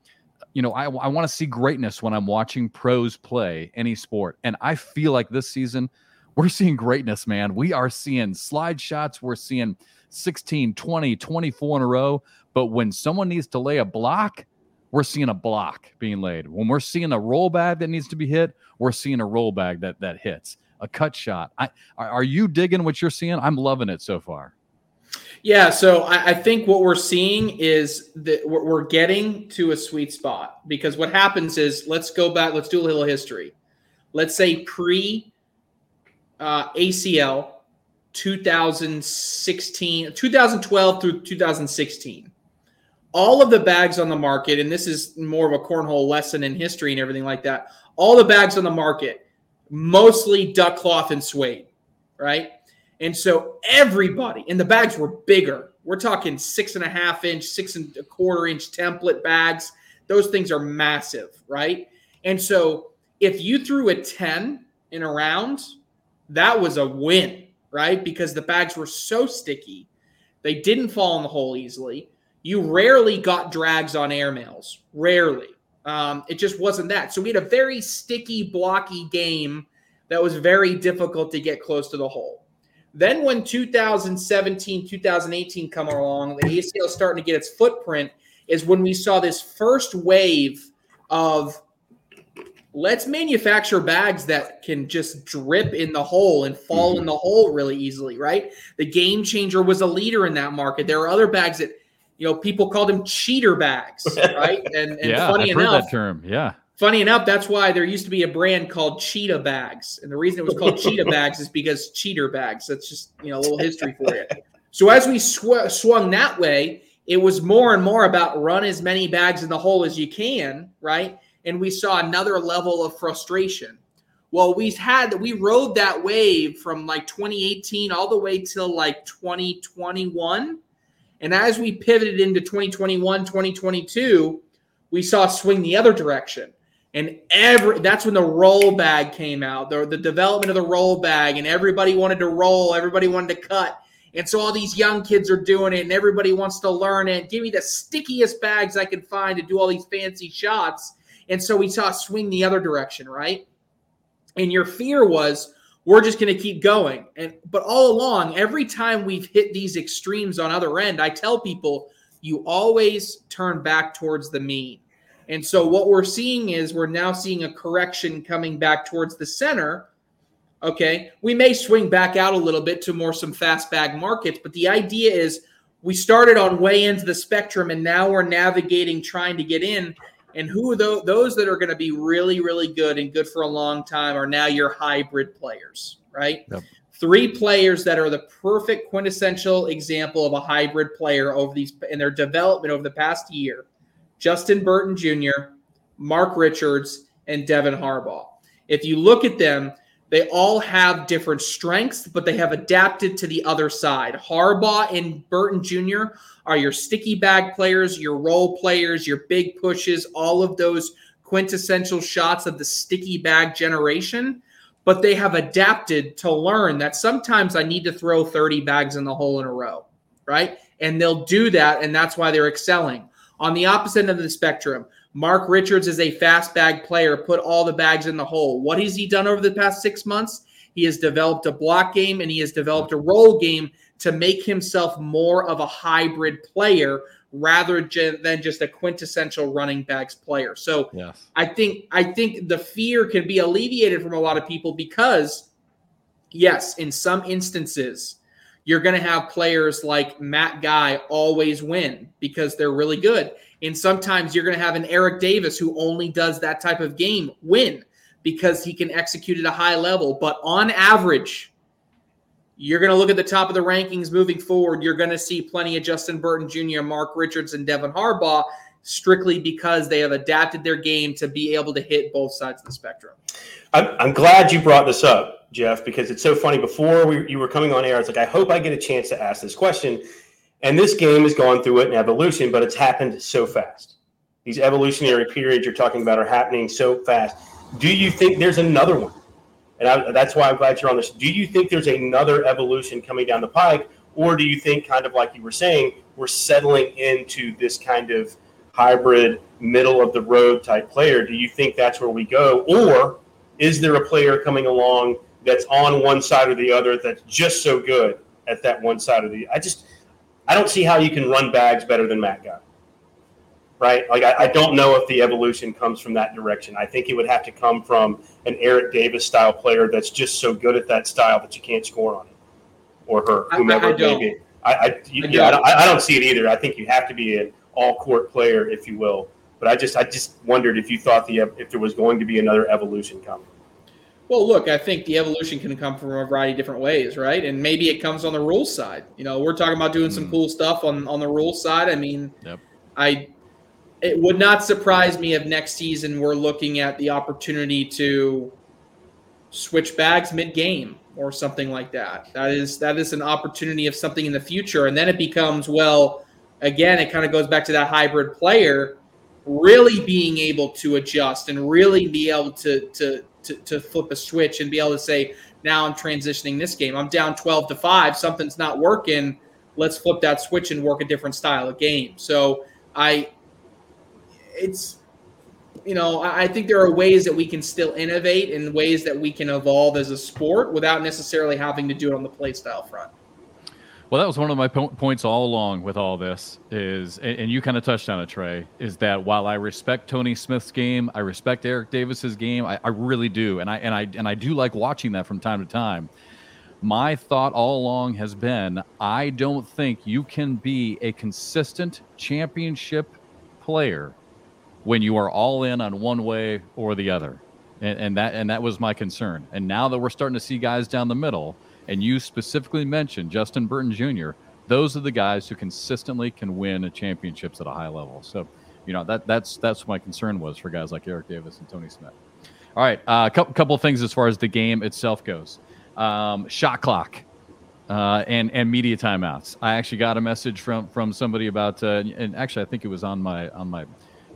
you know, I I want to see greatness when I'm watching pros play any sport, and I feel like this season we're seeing greatness, man. We are seeing slide shots. We're seeing 16, 20, 24 in a row. But when someone needs to lay a block, we're seeing a block being laid. When we're seeing a roll bag that needs to be hit, we're seeing a roll bag that that hits a cut shot. I are, are you digging what you're seeing? I'm loving it so far. Yeah, so I, I think what we're seeing is that we're, we're getting to a sweet spot because what happens is let's go back, let's do a little history. Let's say pre uh, ACL 2016, 2012 through 2016. All of the bags on the market, and this is more of a cornhole lesson in history and everything like that. All the bags on the market, mostly duck cloth and suede, right? And so everybody, and the bags were bigger. We're talking six and a half inch, six and a quarter inch template bags. Those things are massive, right? And so if you threw a 10 in a round, that was a win, right? Because the bags were so sticky. They didn't fall in the hole easily. You rarely got drags on airmails, rarely. Um, it just wasn't that. So we had a very sticky, blocky game that was very difficult to get close to the hole. Then when 2017, 2018 come along, the ACL starting to get its footprint is when we saw this first wave of let's manufacture bags that can just drip in the hole and fall mm-hmm. in the hole really easily, right? The game changer was a leader in that market. There are other bags that you know people called them cheater bags, [laughs] right? And, and yeah, funny I've enough, heard that term. Yeah. Funny enough, that's why there used to be a brand called Cheetah Bags, and the reason it was called Cheetah [laughs] Bags is because cheater bags. That's just you know a little history for you. [laughs] So as we sw- swung that way, it was more and more about run as many bags in the hole as you can, right? And we saw another level of frustration. Well, we had we rode that wave from like 2018 all the way till like 2021. And as we pivoted into 2021, 2022, we saw swing the other direction. And every that's when the roll bag came out, the, the development of the roll bag, and everybody wanted to roll, everybody wanted to cut. And so all these young kids are doing it, and everybody wants to learn it. Give me the stickiest bags I can find to do all these fancy shots. And so we saw swing the other direction, right? And your fear was we're just going to keep going. And but all along, every time we've hit these extremes on other end, I tell people you always turn back towards the mean. And so what we're seeing is we're now seeing a correction coming back towards the center. Okay. We may swing back out a little bit to more some fast bag markets, but the idea is we started on way into the spectrum and now we're navigating trying to get in. And who are those, those that are going to be really, really good and good for a long time are now your hybrid players, right? Yep. Three players that are the perfect quintessential example of a hybrid player over these in their development over the past year Justin Burton Jr., Mark Richards, and Devin Harbaugh. If you look at them, they all have different strengths, but they have adapted to the other side. Harbaugh and Burton Jr. are your sticky bag players, your roll players, your big pushes, all of those quintessential shots of the sticky bag generation. But they have adapted to learn that sometimes I need to throw 30 bags in the hole in a row, right? And they'll do that, and that's why they're excelling. On the opposite end of the spectrum, Mark Richards is a fast bag player, put all the bags in the hole. What has he done over the past six months? He has developed a block game and he has developed a roll game to make himself more of a hybrid player rather than just a quintessential running backs player. So yes. I think I think the fear can be alleviated from a lot of people because yes, in some instances you're going to have players like Matt Guy always win because they're really mm-hmm. good. And sometimes you're going to have an Eric Davis who only does that type of game win because he can execute at a high level. But on average, you're going to look at the top of the rankings moving forward. You're going to see plenty of Justin Burton Jr., Mark Richards, and Devin Harbaugh strictly because they have adapted their game to be able to hit both sides of the spectrum. I'm, I'm glad you brought this up, Jeff, because it's so funny. Before we, you were coming on air, it's like, I hope I get a chance to ask this question. And this game has gone through an evolution, but it's happened so fast. These evolutionary periods you're talking about are happening so fast. Do you think there's another one? And I, that's why I'm glad you're on this. Do you think there's another evolution coming down the pike? Or do you think, kind of like you were saying, we're settling into this kind of hybrid, middle of the road type player? Do you think that's where we go? Or is there a player coming along that's on one side or the other that's just so good at that one side of the? I just I don't see how you can run bags better than Matt Guy. Right? Like I, I don't know if the evolution comes from that direction. I think it would have to come from an Eric Davis style player that's just so good at that style that you can't score on him or her, whomever I, I it may be. I, I, you, yeah, I don't, I don't see it either. I think you have to be an all court player, if you will, but I just I just wondered if you thought the if there was going to be another evolution coming. Well, look, I think the evolution can come from a variety of different ways, right? And maybe it comes on the rules side. You know, we're talking about doing some mm. cool stuff on on the rules side. I mean, yep. I it would not surprise me if next season we're looking at the opportunity to switch bags mid game or something like that. That is that is an opportunity of something in the future, and then it becomes well. Again, it kind of goes back to that hybrid player really being able to adjust and really be able to to to, to flip a switch and be able to say now i'm transitioning this game. I'm down 12 to 5 something's not working. Let's flip that switch and work a different style of game. So i it's you know i think there are ways that we can still innovate and ways that we can evolve as a sport without necessarily having to do it on the play style front well, that was one of my po- points all along with all this is, and, and you kind of touched on it, Trey, is that while I respect Tony Smith's game, I respect Eric Davis's game. I, I really do, and I and I and I do like watching that from time to time. My thought all along has been, I don't think you can be a consistent championship player when you are all in on one way or the other, and, and that and that was my concern. And now that we're starting to see guys down the middle and you specifically mentioned Justin Burton Jr., those are the guys who consistently can win championships at a high level. So, you know, that that's that's my concern was for guys like Eric Davis and Tony Smith. All right, a uh, couple couple things as far as the game itself goes. Um, shot clock uh, and and media timeouts. I actually got a message from from somebody about, uh, and actually I think it was on my on my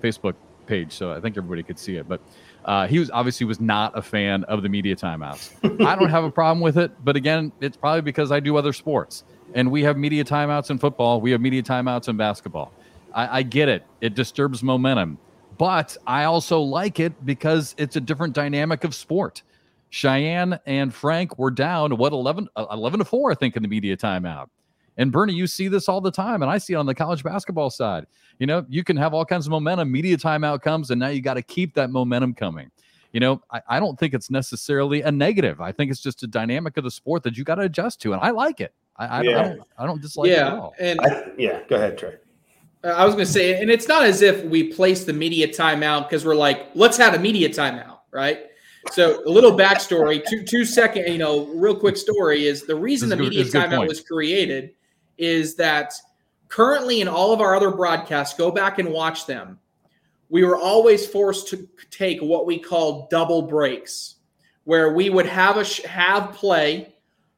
Facebook page, so I think everybody could see it. But uh, he was obviously was not a fan of the media timeouts. I don't have a problem with it, but again, it's probably because I do other sports, and we have media timeouts in football. We have media timeouts in basketball. I, I get it; it disturbs momentum, but I also like it because it's a different dynamic of sport. Cheyenne and Frank were down what 11, uh, 11 to four, I think, in the media timeout. And Bernie, you see this all the time, and I see it on the college basketball side. You know, you can have all kinds of momentum. Media timeout comes, and now you got to keep that momentum coming. You know, I, I, don't think it's necessarily a negative. I think it's just a dynamic of the sport that you got to adjust to, and I like it. I, I, yeah. I don't, I don't dislike yeah. it at all. And yeah, go ahead, Trey. Uh, I was going to say, and it's not as if we place the media timeout because we're like, let's have a media timeout, right? So a little backstory, two two second, you know, real quick story is the reason the media timeout was created is that currently in all of our other broadcasts, go back and watch them. We were always forced to take what we call double breaks, where we would have a sh- have play,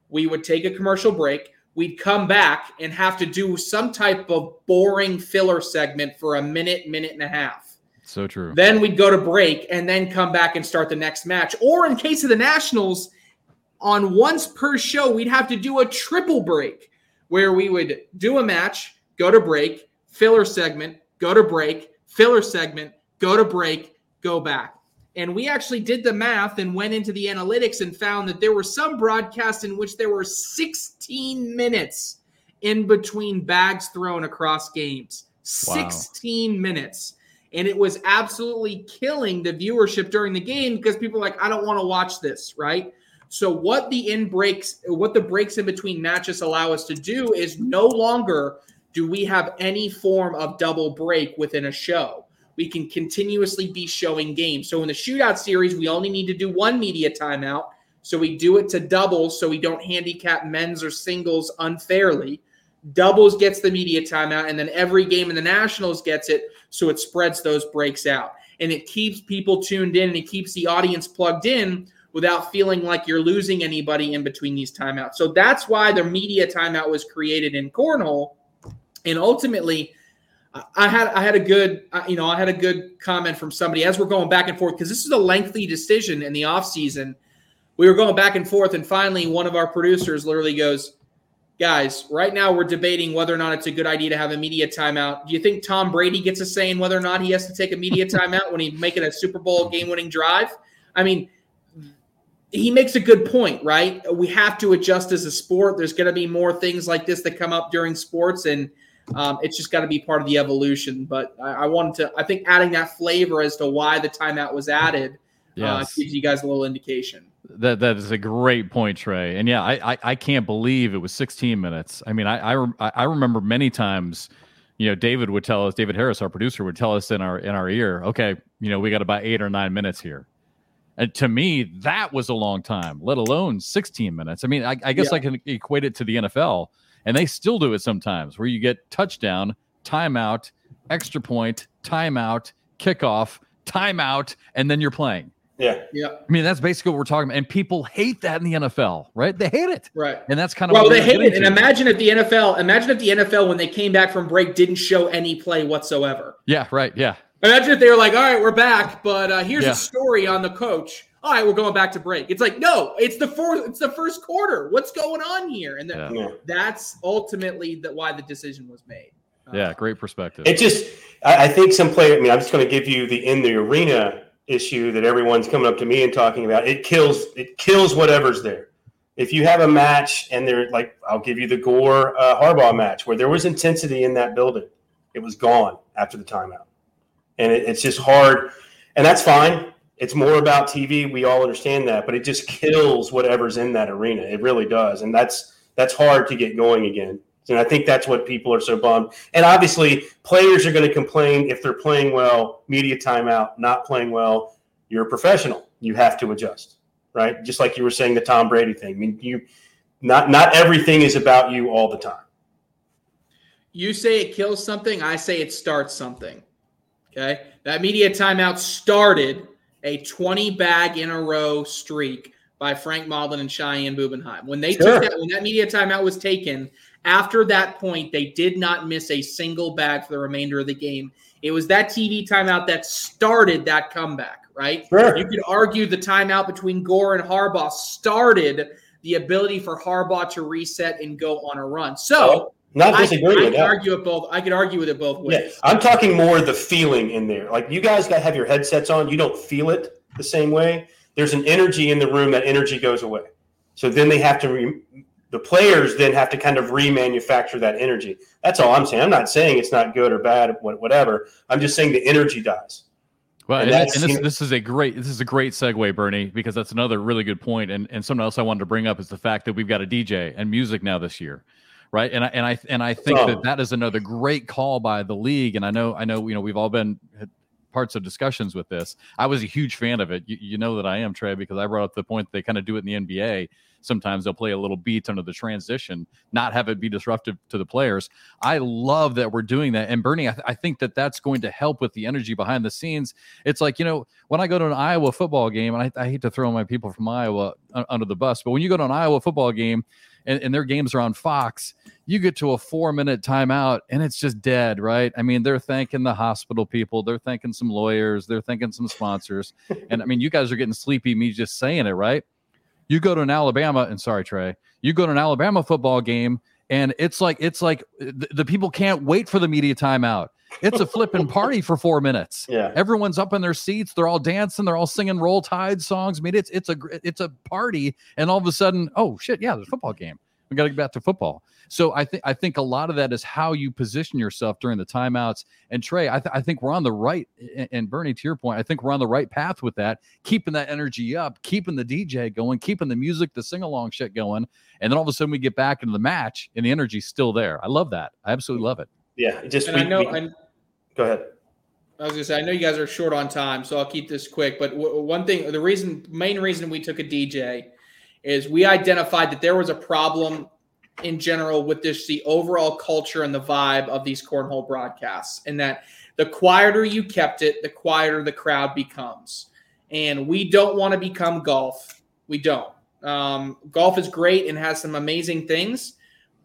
we would take a commercial break, we'd come back and have to do some type of boring filler segment for a minute, minute and a half. So true. Then we'd go to break and then come back and start the next match. Or in case of the Nationals, on once per show, we'd have to do a triple break where we would do a match, go to break, filler segment, go to break, filler segment, go to break, go back. And we actually did the math and went into the analytics and found that there were some broadcasts in which there were 16 minutes in between bags thrown across games. Wow. 16 minutes. And it was absolutely killing the viewership during the game because people like, I don't want to watch this, right? So what the in breaks, what the breaks in between matches allow us to do is no longer do we have any form of double break within a show. We can continuously be showing games. So in the shootout series, we only need to do one media timeout. So we do it to doubles so we don't handicap men's or singles unfairly. Doubles gets the media timeout, and then every game in the Nationals gets it. So it spreads those breaks out. And it keeps people tuned in and it keeps the audience plugged in without feeling like you're losing anybody in between these timeouts. So that's why the media timeout was created in cornhole. And ultimately, I had I had a good you know I had a good comment from somebody as we're going back and forth because this is a lengthy decision in the off season. We were going back and forth, and finally, one of our producers literally goes, "Guys, right now we're debating whether or not it's a good idea to have a media timeout. Do you think Tom Brady gets a say in whether or not he has to take a media [laughs] timeout when he's making a Super Bowl game-winning drive? I mean, he makes a good point, right? We have to adjust as a sport. There's going to be more things like this that come up during sports, and um, it's just got to be part of the evolution. But I, I, wanted to, I think, adding that flavor as to why the timeout was added uh, yes. uh, gives you guys a little indication. That that is a great point, Trey. And yeah, I I, I can't believe it was 16 minutes. I mean, I, I I remember many times you know, David would tell us, David Harris, our producer, would tell us in our in our ear, okay, you know, we got about eight or nine minutes here. And to me, that was a long time, let alone 16 minutes. I mean, I, I guess yeah. I can equate it to the NFL, and they still do it sometimes where you get touchdown, timeout, extra point, timeout, kickoff, timeout, and then you're playing. Yeah. Yeah. I mean, that's basically what we're talking about. And people hate that in the NFL, right? They hate it. Right. And that's kind of well, they hate it. And imagine if the NFL, imagine if the NFL, when they came back from break, didn't show any play whatsoever. Yeah, right. Yeah. Imagine if they were like, all right, we're back, but uh, here's yeah. a story on the coach. All right, we're going back to break. It's like, no, it's the fourth, it's the first quarter. What's going on here? And the, yeah. that's ultimately that why the decision was made. Yeah, uh, great perspective. It just, I, I think some player. I mean, I'm just going to give you the in the arena issue that everyone's coming up to me and talking about. It kills, it kills whatever's there. If you have a match and they're like, I'll give you the Gore uh, Harbaugh match where there was intensity in that building, it was gone after the timeout and it, it's just hard. And that's fine. It's more about TV. We all understand that, but it just kills whatever's in that arena. It really does, and that's that's hard to get going again. And I think that's what people are so bummed. And obviously, players are going to complain if they're playing well, media timeout, not playing well. You're a professional. You have to adjust, right? Just like you were saying the Tom Brady thing. I mean, you not not everything is about you all the time. You say it kills something. I say it starts something. Okay. That media timeout started a 20 bag in a row streak by Frank Maudlin and Cheyenne Bubenheim. When they sure. took that, when that media timeout was taken, After that point, they did not miss a single bag for the remainder of the game. It was that TV timeout that started that comeback, right? Sure. You could argue the timeout between Gore and Harbaugh started the ability for Harbaugh to reset and go on a run. So not disagree I, disagreeing I with can that. argue it both. I could argue with it both ways. Yeah, I'm talking more the feeling in there. Like you guys got have your headsets on. You don't feel it the same way. There's an energy in the room. That energy goes away. So then they have to. Re- the players then have to kind of remanufacture that energy. That's all I'm saying. I'm not saying it's not good or bad, whatever. I'm just saying the energy dies. Well, And and, and this, this is a great this is a great segue, Bernie, because that's another really good point. And and something else I wanted to bring up is the fact that we've got a DJ and music now this year, right? And I and I and I think Oh. that that is another great call by the league. And I know I know you know we've all been parts of discussions with this. I was a huge fan of it. You, you know that I am Trey because I brought up the point they kind of do it in the NBA. Sometimes they'll play a little beat under the transition, not have it be disruptive to the players. I love that we're doing that. And Bernie, I, th- I think that that's going to help with the energy behind the scenes. It's like, you know, when I go to an Iowa football game, and I, I hate to throw my people from Iowa under the bus, but when you go to an Iowa football game and, and their games are on Fox, you get to a four minute timeout and it's just dead, right? I mean, they're thanking the hospital people, they're thanking some lawyers, they're thanking some sponsors. [laughs] and I mean, you guys are getting sleepy, me just saying it, right? You go to an Alabama, and sorry, Trey, you go to an Alabama football game, and it's like it's like the, the people can't wait for the media timeout. It's a flipping party for four minutes. [laughs] Yeah. Everyone's up in their seats. They're all dancing. They're all singing Roll Tide songs. I mean, it's it's a it's a party, and all of a sudden, oh shit, yeah, there's a football game. We got to get back to football. So I think I think a lot of that is how you position yourself during the timeouts. And Trey, I, th- I think we're on the right. And, and Bernie, to your point, I think we're on the right path with that, keeping that energy up, keeping the DJ going, keeping the music, the sing along shit going, and then all of a sudden we get back into the match, and the energy's still there. I love that. I absolutely love it. Yeah. Just And we, I know, we- and go ahead. I was gonna say, I know you guys are short on time, so I'll keep this quick. But w- one thing, the reason, main reason we took a DJ is we identified that there was a problem in general with this, the overall culture and the vibe of these cornhole broadcasts, and that the quieter you kept it, the quieter the crowd becomes. And we don't want to become golf. We don't. Um, golf is great and has some amazing things,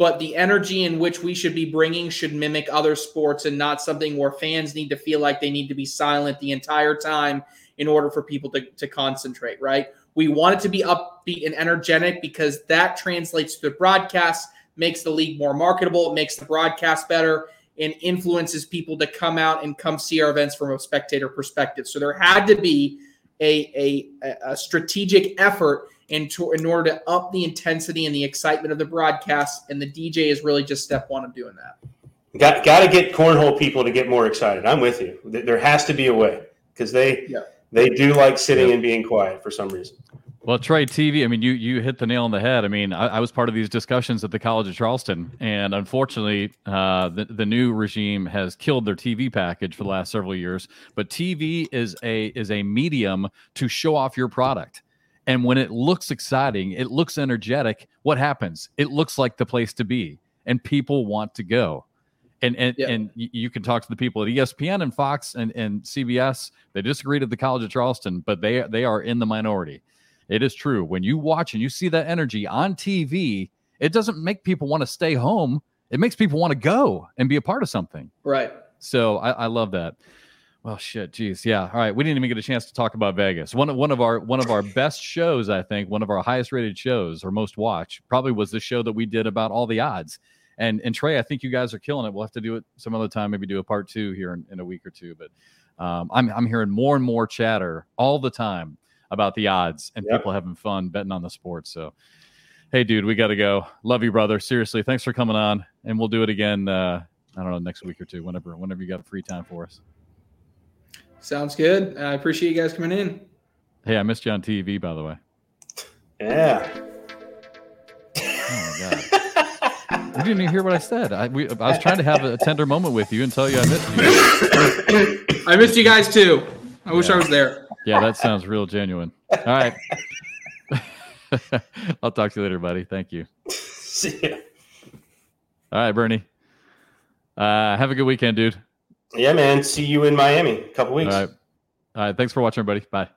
but the energy in which we should be bringing should mimic other sports and not something where fans need to feel like they need to be silent the entire time in order for people to, to concentrate, right? We want it to be upbeat and energetic because that translates to the broadcast, makes the league more marketable, makes the broadcast better, and influences people to come out and come see our events from a spectator perspective. So there had to be a, a, a strategic effort in, to, in order to up the intensity and the excitement of the broadcast, and the DJ is really just step one of doing that. Got got to get cornhole people to get more excited. I'm with you. There has to be a way because they Yeah. they do like sitting and being quiet for some reason. Well, Trey TV, I mean, you you hit the nail on the head. I mean, I, I was part of these discussions at the College of Charleston, and unfortunately, uh, the the new regime has killed their TV package for the last several years. But TV is a is a medium to show off your product, and when it looks exciting, it looks energetic. What happens? It looks like the place to be, and people want to go. And and, Yeah. and you can talk to the people at ESPN and Fox and, and CBS. They disagreed at the College of Charleston, but they they are in the minority. It is true. When you watch and you see that energy on TV, it doesn't make people want to stay home. It makes people want to go and be a part of something. Right. So I, I love that. Well, shit, geez, yeah. All right, we didn't even get a chance to talk about Vegas. One of one of our one of our best shows, I think, one of our highest rated shows or most watched, probably was the show that we did about all the odds. And and Trey, I think you guys are killing it. We'll have to do it some other time, maybe do a part two here in, in a week or two. But um, I'm I'm hearing more and more chatter all the time about the odds and Yep. people having fun betting on the sports. So, hey, dude, we got to go. Love you, brother. Seriously, thanks for coming on, and we'll do it again. Uh, I don't know, next week or two, whenever whenever you got free time for us. Sounds good. I appreciate you guys coming in. Hey, I missed you on TV, by the way. Yeah. Oh my god. You didn't even hear what I said. I, we, I was trying to have a tender moment with you and tell you I missed you. I missed you guys too. I wish I was there. Yeah, that sounds real genuine. All right. [laughs] I'll talk to you later, buddy. Thank you. [laughs] See ya. All right, Bernie. Uh, have a good weekend, dude. Yeah, man. See you in Miami. A couple weeks. right. All right. Thanks for watching, everybody. Bye.